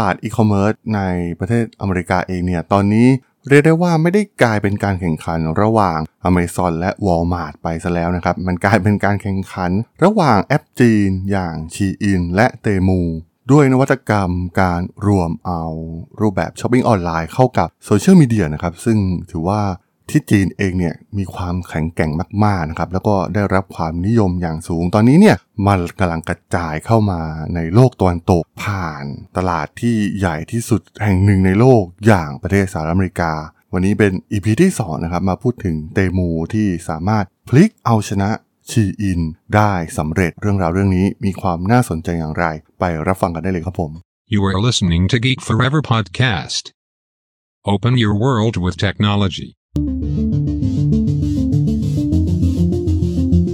ลาดอีคอมเมิร์ซในประเทศอเมริกาเองเนี่ยตอนนี้เรียกได้ว่าไม่ได้กลายเป็นการแข่งขันระหว่าง Amazon และ Walmart ไปซะแล้วนะครับ มันกลายเป็นการแข่งขันระหว่างแอปจีนอย่าง Shein และ Temu ด้วยนวัตกรรมการรวมเอารูปแบบช้อปปิ้งออนไลน์เข้ากับโซเชียลมีเดียนะครับ ซึ่งถือว่า ที่จีนเองเนี่ยมีความแข็งแกร่งมากๆนะครับแล้วก็ได้รับความนิยมอย่างสูง ตอนนี้เนี่ยมันกำลังกระจายเข้ามาในโลกตะวันตกผ่านตลาดที่ใหญ่ที่สุดแห่งหนึ่งในโลกอย่างประเทศสหรัฐอเมริกา วันนี้เป็น EP ที่2นะครับมาพูดถึงเตมูที่สามารถพลิกเอาชนะชีอินได้สำเร็จเรื่องราวเรื่องนี้มีความน่าสนใจอย่างไร ไปรับฟังกันได้เลยครับผม You are listening to Geek Forever podcast. Open your world with technology.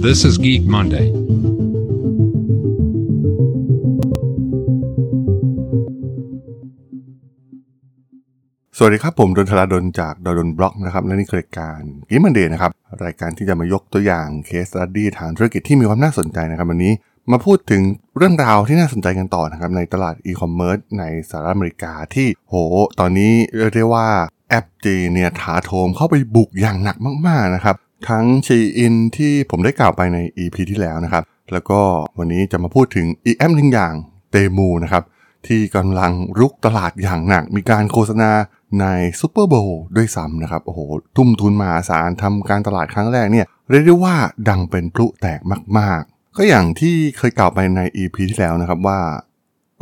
This is Geek Monday. สวัสดีครับ ผมดลธราดลจากด.ดล็อกนะครับ และนี่คือรายการ Geek Monday นะครับ รายการที่จะมายกตัวอย่าง case study ทางธุรกิจที่มีความน่าสนใจนะครับ วันนี้มาพูดถึงเรื่องราวที่น่าสนใจกันต่อนะครับ ในตลาดอีคอมเมิร์ซในสหรัฐอเมริกาที่โห ตอนนี้เรียกได้ว่า แอปจีนเนี่ยถาโถมเข้าไปบุกอย่างหนักมากๆนะครับ ทั้ง Shein ที่ผมได้กล่าวไปใน EP ที่แล้วนะครับ แล้วก็วันนี้จะมาพูดถึงอีแอปหนึ่งอย่าง Temu นะครับ ที่กำลังรุกตลาดอย่างหนัก มีการโฆษณาใน Super Bowl ด้วยซ้ำนะครับ โอ้โห ทุ่มทุนมหาศาลทำการตลาดครั้งแรกเนี่ย เรียกได้ว่าดังเป็นพลุแตกมาก ๆ ก็อย่างที่เคยกล่าวไปใน EP ที่แล้วนะครับว่า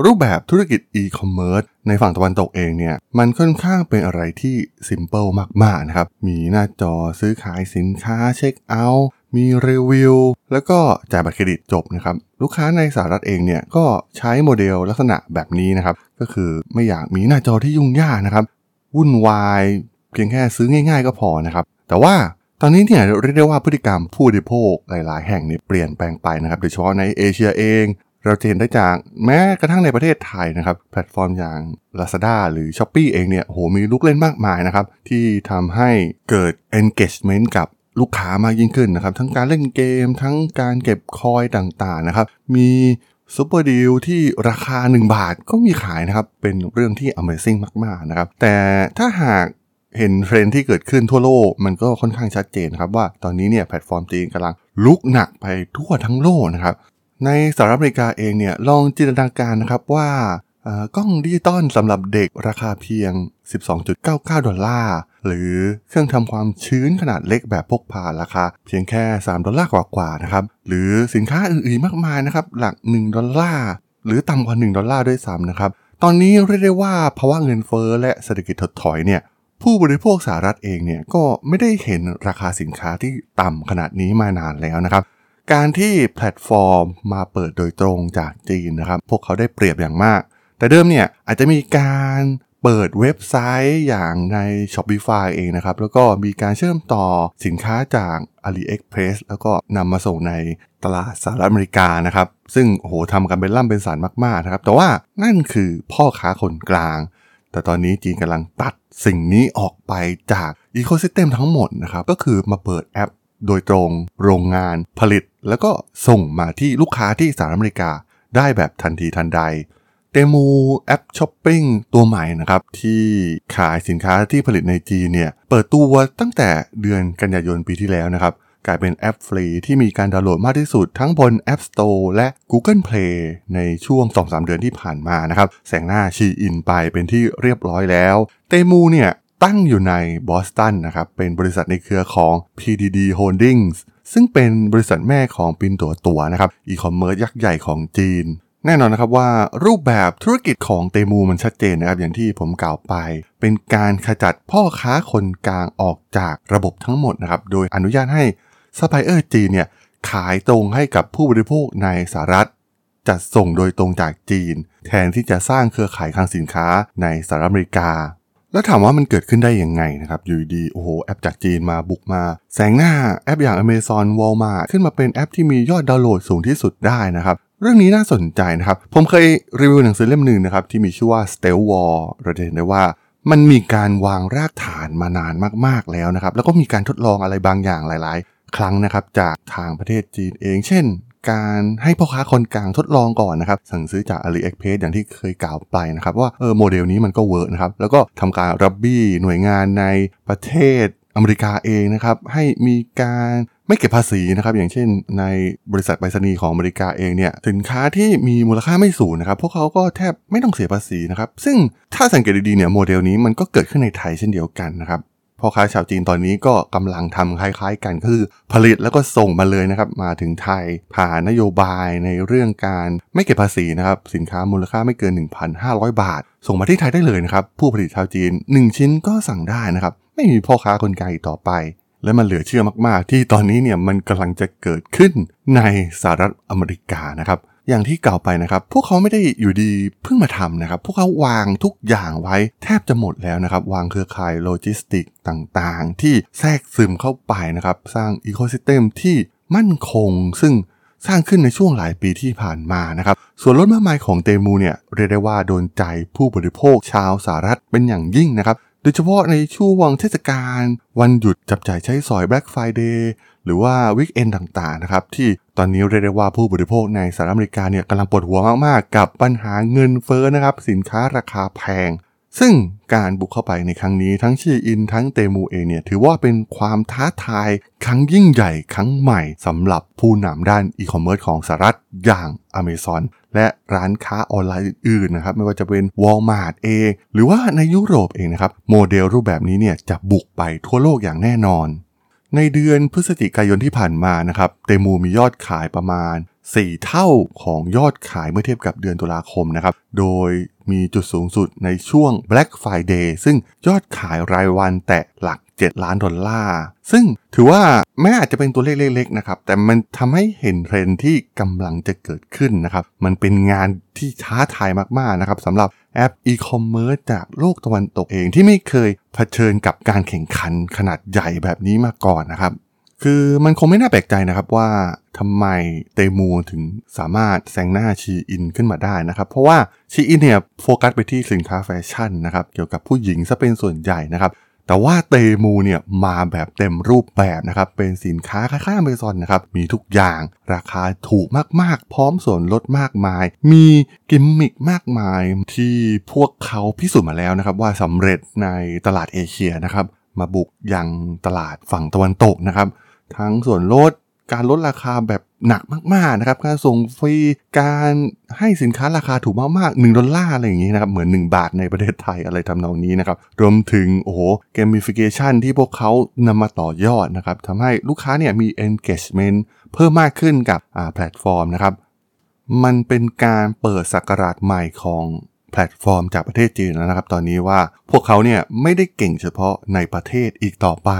รูปแบบธุรกิจอีคอมเมิร์ซในฝั่งตะวันตกเองเนี่ย มันค่อนข้างเป็นอะไรที่ซิมเ l ิลมาก ๆ นะครับ มีหน้าจอซื้อขายสินค้าเช็คเอาท์มีรีวิว แล้วก็จ่ายบัตรเครดิตจบนะครับ ลูกค้าในสหรัฐเองเนี่ย ก็ใช้โมเดลลักษณะแบบนี้นะครับ ก็คือไม่อยากมีหน้าจอที่ยุ่งยากนะครับ วุ่นวาย เพียงแค่ซื้อง่าย ๆ ก็พอนะครับ แต่ว่าตอนนี้เนี่ยเรียกได้ว่าพฤติกรรมผู้บริโภคหลาย ๆ แห่งเนี่ยเปลี่ยนแปลงไปนะครับ โดยเฉพาะในเอเชียเอง เราจะเห็นได้จากแม้กระทั่งในประเทศไทยนะครับ แพลตฟอร์มอย่าง Lazada หรือ Shopee เองเนี่ยโหมีลูกเล่นมากมายนะครับ ที่ทำให้เกิด engagement กับลูกค้ามากยิ่งขึ้นนะครับ ทั้งการเล่นเกม ทั้งการเก็บ coin ต่างๆนะครับ มี super deal ที่ราคา 1 บาทก็มีขายนะครับ เป็นเรื่องที่ amazing มากๆนะครับ แต่ถ้าหากเห็นเทรนด์ที่เกิดขึ้นทั่วโลก มันก็ค่อนข้างชัดเจนครับว่าตอนนี้เนี่ยแพลตฟอร์มจีนกำลังรุกหนักไปทั่วทั้งโลกนะครับ ในสหรัฐอเมริกาเองเนี่ยลองจินตนาการนะครับว่ากล้องดิจิตอลสำหรับเด็กราคาเพียง 12.99 ดอลลาร์ หรือเครื่องทำความชื้นขนาดเล็กแบบพกพาราคาเพียงแค่ 3 ดอลลาร์กว่าๆนะครับ หรือสินค้าอื่นๆมากมายนะครับ หลัก 1 ดอลลาร์ หรือต่ำกว่า 1 ดอลลาร์ด้วยซ้ำนะครับ ตอนนี้เรียกได้ว่าภาวะเงินเฟ้อและเศรษฐกิจถดถอยเนี่ยผู้บริโภคสหรัฐเองเนี่ยก็ไม่ได้เห็นราคาสินค้าที่ต่ำขนาดนี้มานานแล้วนะครับ การที่แพลตฟอร์มมาเปิดโดยตรงจากจีนนะครับ พวกเขาได้เปรียบอย่างมาก แต่เดิมเนี่ยอาจจะมีการเปิดเว็บไซต์อย่างใน Shopify เองนะครับ แล้วก็มีการเชื่อมต่อสินค้าจาก AliExpress แล้วก็นำมาส่งในตลาดสหรัฐอเมริกานะครับ ซึ่งโหทำกันเป็นล่ำเป็นสันมาก ๆ นะครับ แต่ว่านั่นคือพ่อค้าคนกลาง แต่ตอนนี้จีนกำลังตัดสิ่งนี้ออกไปจากอีโค y ิสเต็มทั้งหมดนะครับ ก็คือมาเปิดแอป โดยตรงโรงงานผลิต แล้วก็ส่งมาที่ลูกค้าที่สหรัฐอเมริกาได้แบบทันทีทันใด Temu แอปช้อปปิ้งตัวใหม่นะครับ ที่ขายสินค้าที่ผลิตในจีนเนี่ยเปิดตัวตั้งแต่เดือนกันยายนปีที่แล้วนะครับ กลายเป็นแอปฟรีที่มีการดาวน์โหลดมากที่สุดทั้งบน App Store และ Google Play ในช่วง 2-3 เดือนที่ผ่านมานะครับ แซงหน้า Shein ไปเป็นที่เรียบร้อยแล้ว Temu เนี่ย ตั้งอยู่ในบอสตันนะครับ เป็นบริษัทในเครือของ PDD Holdings ซึ่งเป็นบริษัทแม่ของ Pinduoduo นะครับอีคอมเมิร์ซยักษ์ใหญ่ของจีน แน่นอนนะครับว่ารูปแบบธุรกิจของ Temu มันชัดเจนนะครับ อย่างที่ผมกล่าวไป เป็นการขจัดพ่อค้าคนกลางออกจากระบบทั้งหมดนะครับ โดยอนุญาตให้ซัพพลายเออร์จีนเนี่ยขายตรงให้กับผู้บริโภคในสหรัฐ จัดส่งโดยตรงจากจีน แทนที่จะสร้างเครือข่ายคลังสินค้าในสหรัฐอเมริกา แล้วถามว่ามันเกิดขึ้นได้ยังไงนะครับอยู่ดีโอ้โหแอปจากจีนมาบุกมาแซงหน้าแอปอย่าง Amazon Walmart ขึ้นมาเป็นแอปที่มียอดดาวน์โหลดสูงที่สุดได้นะครับเรื่องนี้น่าสนใจนะครับ ผมเคยรีวิวหนังสือเล่มหนึ่งนะครับที่มีชื่อว่า s t e l War เราจะเห็นได้ว่ามันมีการวางรากฐานมานานมากๆแล้วนะครับ แล้วก็มีการทดลองอะไรบางอย่างหลาย ๆ ครั้งนะครับจากทางประเทศจีนเอง เช่น การให้พ่อค้าคนกลางทดลองก่อนนะครับสั่งซื้อจาก AliExpress อย่างที่เคยกล่าวไปนะครับว่าเออโมเดลนี้มันก็เวิร์กนะครับแล้วก็ทำการล็อบบี้หน่วยงานในประเทศอเมริกาเองนะครับให้มีการไม่เก็บภาษีนะครับอย่างเช่น ในบริษัทไปรษณีย์ของอเมริกาเองเนี่ยสินค้าที่มีมูลค่าไม่สูงนะครับพวกเขาก็แทบไม่ต้องเสียภาษีนะครับซึ่งถ้าสังเกตดีๆเนี่ยโมเดลนี้มันก็เกิดขึ้นในไทยเช่นเดียวกันนะครับ พ่อค้าชาวจีนตอนนี้ก็กำลังทำคล้ายๆกันก็คือผลิตแล้วก็ส่งมาเลยนะครับมาถึงไทยผ่านนโยบายในเรื่องการไม่เก็บภาษีนะครับสินค้ามูลค่าไม่เกิน 1,500 บาท ส่งมาที่ไทยได้เลยนะครับผู้ผลิตชาวจีน 1 ชิ้นก็สั่งได้นะครับไม่มีพ่อค้าคนไกลต่อไปและมันเหลือเชื่อมากๆ ที่ตอนนี้เนี่ยมันกำลังจะเกิดขึ้นในสหรัฐอเมริกานะครับ อย่างที่กล่าวไปนะครับ พวกเขาไม่ได้อยู่ดีเพิ่งมาทำนะครับ พวกเขาวางทุกอย่างไว้แทบจะหมดแล้วนะครับ วางเครือข่ายโลจิสติกต่างๆ ที่แทรกซึมเข้าไปนะครับ สร้าง ecosystem ที่มั่นคง ซึ่งสร้างขึ้นในช่วงหลายปีที่ผ่านมานะครับ ส่วนลดมากมายของ Temu เนี่ยเรียกได้ว่าโดนใจผู้บริโภคชาวสหรัฐเป็นอย่างยิ่งนะครับ โดยเฉพาะในช่วงเทศกาลวันหยุดจับจ่ายใช้สอย Black Friday หรือว่า weekend ต่างๆนะครับที่ตอนนี้เรียกได้ว่าผู้บริโภคในสหรัฐอเมริกาเนี่ยกำลังปวดหัวมากๆ กับปัญหาเงินเฟ้อนะครับสินค้าราคาแพง ซึ่งการบุกเข้าไปในครั้งนี้ทั้ง Shein ทั้ง Temu เองเนี่ยถือว่าเป็นความท้าทายครั้งยิ่งใหญ่ครั้งใหม่สำหรับผู้นำด้านอีคอมเมิร์ซของสหรัฐอย่าง Amazon และร้านค้าออนไลน์อื่นๆนะครับไม่ว่าจะเป็น Walmart เอง หรือว่าในยุโรปเองนะครับโมเดลรูปแบบนี้เนี่ยจะบุกไปทั่วโลกอย่างแน่นอน ในเดือนพฤศจิกายนที่ผ่านมานะครับ Temu มียอดขายประมาณ 4 เท่าของยอดขายเมื่อเทียบกับเดือนตุลาคมนะครับ โดยมีจุดสูงสุดในช่วง Black Friday ซึ่งยอดขายรายวันแตะหลัก 7 ล้านดอลลาร์ ซึ่งถือว่าแม้อาจจะเป็นตัวเลขเล็กๆนะครับ แต่มันทำให้เห็นเทรนด์ที่กำลังจะเกิดขึ้นนะครับ มันเป็นงานที่ท้าทายมากๆนะครับสำหรับ แอปอีคอมเมิร์ซจากโลกตะวันตกเองที่ไม่เคยเผชิญกับการแข่งขันขนาดใหญ่แบบนี้มาก่อนนะครับ คือมันคงไม่น่าแปลกใจนะครับว่าทำไมเตมูถึงสามารถแซงหน้าชีอินขึ้นมาได้นะครับ เพราะว่าชีอินเนี่ยโฟกัสไปที่สินค้าแฟชั่นนะครับ เกี่ยวกับผู้หญิงซะเป็นส่วนใหญ่นะครับ แต่ว่าเตมูเนี่ยมาแบบเต็มรูปแบบนะครับ เป็นสินค้าคล้ายๆอเมซอนนะครับ มีทุกอย่าง ราคาถูกมากๆ พร้อมส่วนลดมากมาย มีกิมมิคมากมายที่พวกเขาพิสูจน์มาแล้วนะครับ ว่าสำเร็จในตลาดเอเชียนะครับ มาบุกยังตลาดฝั่งตะวันตกนะครับ ทั้งส่วนลดการลดราคาแบบ หนักมากๆนะครับการส่งฟรีการให้สินค้าราคาถูกมากๆ1ดอลลาร์อะไรอย่างนี้นะครับเหมือน 1 บาทในประเทศไทยอะไรทำนองนี้นะครับรวมถึงโอ้โห gamification ที่พวกเขานำมาต่อยอดนะครับทำให้ลูกค้าเนี่ยมี engagement เพิ่มมากขึ้นกับแพลตฟอร์มนะครับมันเป็นการเปิดศักราชใหม่ของแพลตฟอร์มจากประเทศจีนแล้วนะครับ ตอนนี้ว่าพวกเขาเนี่ยไม่ได้เก่งเฉพาะในประเทศอีกต่อไป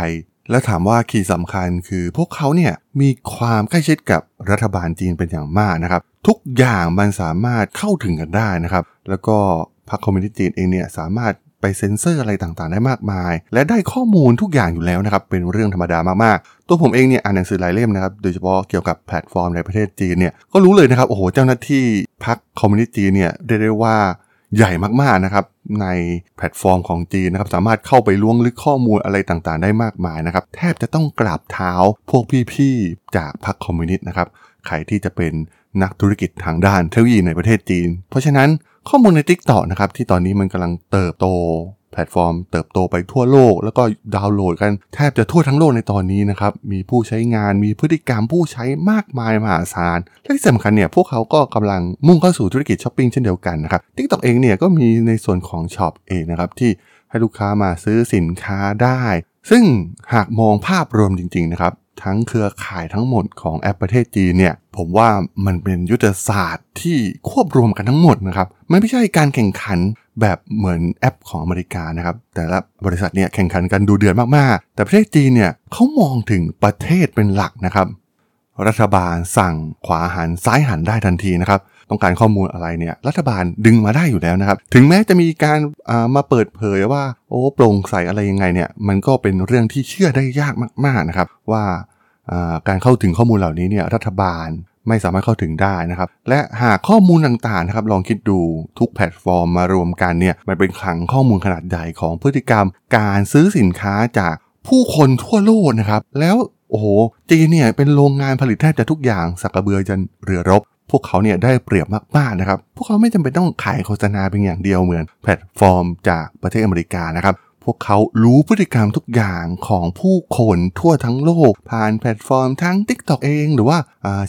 และถามว่า key สำคัญคือพวกเขาเนี่ยมีความใกล้ชิดกับรัฐบาลจีนเป็นอย่างมากนะครับ ทุกอย่างมันสามารถเข้าถึงกันได้นะครับ แล้วก็พรรคคอมมิวนิสต์จีนเองเนี่ยสามารถไปเซ็นเซอร์อะไรต่างๆ ได้มากมาย และได้ข้อมูลทุกอย่างอยู่แล้วนะครับ เป็นเรื่องธรรมดามากๆ ตัวผมเองเนี่ยอ่านหนังสือหลายเล่มนะครับ โดยเฉพาะเกี่ยวกับแพลตฟอร์มในประเทศจีนเนี่ย ก็รู้เลยนะครับ โอ้โห เจ้าหน้าที่พรรคคอมมิวนิสต์จีนเนี่ยเรียกได้ว่า ใหญ่มากๆนะครับ ในแพลตฟอร์มของจีนนะครับสามารถเข้าไปล้วงลึกข้อมูลอะไรต่างๆ ได้มากมายนะครับ แทบจะต้องกราบเท้าพวกพี่ๆ จากพรรคคอมมิวนิสต์นะครับใครที่จะเป็นนักธุรกิจทางด้านเทคโนโลยีในประเทศจีน เพราะฉะนั้นข้อมูลใน t ิ k t o กนะครับที่ตอนนี้มันกำลังเติบโต แพลตฟอร์มเติบโตไปทั่วโลก แล้วก็ดาวน์โหลดกันแทบจะทั่วทั้งโลกในตอนนี้นะครับ มีผู้ใช้งานมีพฤติกรรมผู้ใช้มากมายมหาศาล และที่สำคัญเนี่ยพวกเขาก็กำลังมุ่งเข้าสู่ธุรกิจช้อปปิ้งเช่นเดียวกันนะครับ TikTok เองเนี่ยก็มีในส่วนของ shop เองนะครับที่ให้ลูกค้ามาซื้อสินค้าได้ ซึ่งหากมองภาพรวมจริงๆนะครับ ทั้งเครือข่ายทั้งหมดของแอปประเทศจีนเนี่ยผมว่ามันเป็นยุทธศาสตร์ที่ควบรวมกันทั้งหมดนะครับมันไม่ใช่การแข่งขันแบบเหมือนแอปของอเมริกานะครับแต่ละบริษัทเนี่ยแข่งขันกันดูเดือดมากๆ แต่ประเทศจีนเนี่ยเขามองถึงประเทศเป็นหลักนะครับ รัฐบาลสั่งขวาหันซ้ายหันได้ทันทีนะครับต้องการข้อมูลอะไรเนี่ยรัฐบาลดึงมาได้อยู่แล้วนะครับ ถึงแม้จะมีการมาเปิดเผยว่า โอ้โปร่งใสอะไรยังไงเนี่ยมันก็เป็นเรื่องที่เชื่อได้ยากมากๆนะครับ ว่า การเข้าถึงข้อมูลเหล่านี้เนี่ยรัฐบาลไม่สามารถเข้าถึงได้นะครับ และหากข้อมูลต่างๆนะครับลองคิดดูทุกแพลตฟอร์มมารวมกันเนี่ยมันเป็นคลังข้อมูลขนาดใหญ่ของพฤติกรรม การซื้อสินค้าจากผู้คนทั่วโลกนะครับ แล้วโอ้โหจีนเนี่ยเป็นโรงงานผลิตแทบจะทุกอย่างสากกะเบือจนเรือรบ พวกเขาเนี่ยได้เปรียบมากๆนะครับ พวกเขาไม่จำเป็นต้องขายโฆษณาเป็นอย่างเดียวเหมือนแพลตฟอร์มจากประเทศอเมริกานะครับ พวกเขารู้พฤติกรรมทุกอย่างของผู้คนทั่วทั้งโลก ผ่านแพลตฟอร์มทั้ง TikTok เอง หรือว่า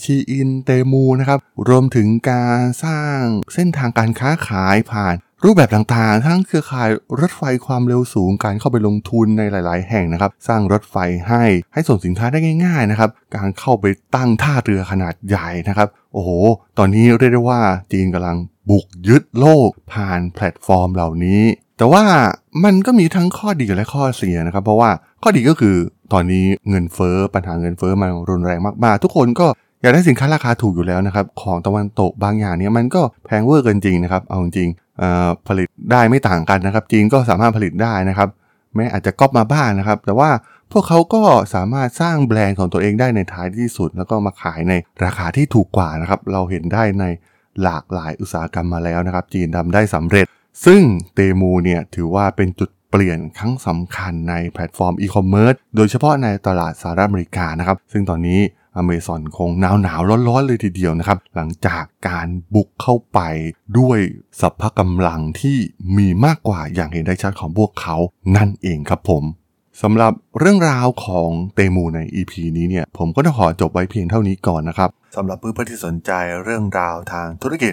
Shein Temu นะครับ รวมถึงการสร้างเส้นทางการค้าขายผ่านรูปแบบต่างๆ ทั้งเครือข่ายรถไฟความเร็วสูง การเข้าไปลงทุนในหลาย ๆ แห่งนะครับ สร้างรถไฟให้ให้ส่งสินค้าได้ง่าย ๆ นะครับ การเข้าไปตั้งท่าเรือขนาดใหญ่นะครับ โอ้โห ตอนนี้เรียกได้ว่าจีนกำลังบุกยึดโลกผ่านแพลตฟอร์มเหล่านี้ แต่ว่ามันก็มีทั้งข้อดีและข้อเสียนะครับ เพราะว่าข้อดีก็คือตอนนี้เงินเฟ้อปัญหาเงินเฟ้อมันรุนแรงมากๆ ทุกคนก็อยากได้สินค้าราคาถูกอยู่แล้วนะครับ ของตะวันตกบางอย่างเนี้ยมันก็แพงเวอร์เกินจริงนะครับ เอาจริงผลิตได้ไม่ต่างกันนะครับ จีนก็สามารถผลิตได้นะครับ แม้อาจจะก๊อปมาบ้างนะครับ แต่ว่าพวกเขาก็สามารถสร้างแบรนด์ของตัวเองได้ในท้ายที่สุด แล้วก็มาขายในราคาที่ถูกกว่านะครับ เราเห็นได้ในหลากหลายอุตสาหกรรมมาแล้วนะครับ จีนทำได้สำเร็จ ซึ่ง Temu เนี่ยถือว่าเป็นจุดเปลี่ยนครั้งสำคัญในแพลตฟอร์มอีคอมเมิร์ซโดยเฉพาะในตลาดสหรัฐอเมริกานะครับ ซึ่งตอนนี้อเมซอนคงหนาวหนาวร้อนๆเลยทีเดียวนะครับ หลังจากการบุกเข้าไปด้วยสัพพะกำลังที่มีมากกว่าอย่างเห็นได้ชัดของพวกเขานั่นเองครับผมสำหรับเรื่องราวของเตมูใน EP นี้เนี่ยผมก็ต้องขอจบไว้เพียงเท่านี้ก่อนนะครับสำหรับเพื่อนๆที่สนใจเรื่องราวทางธุรกิจ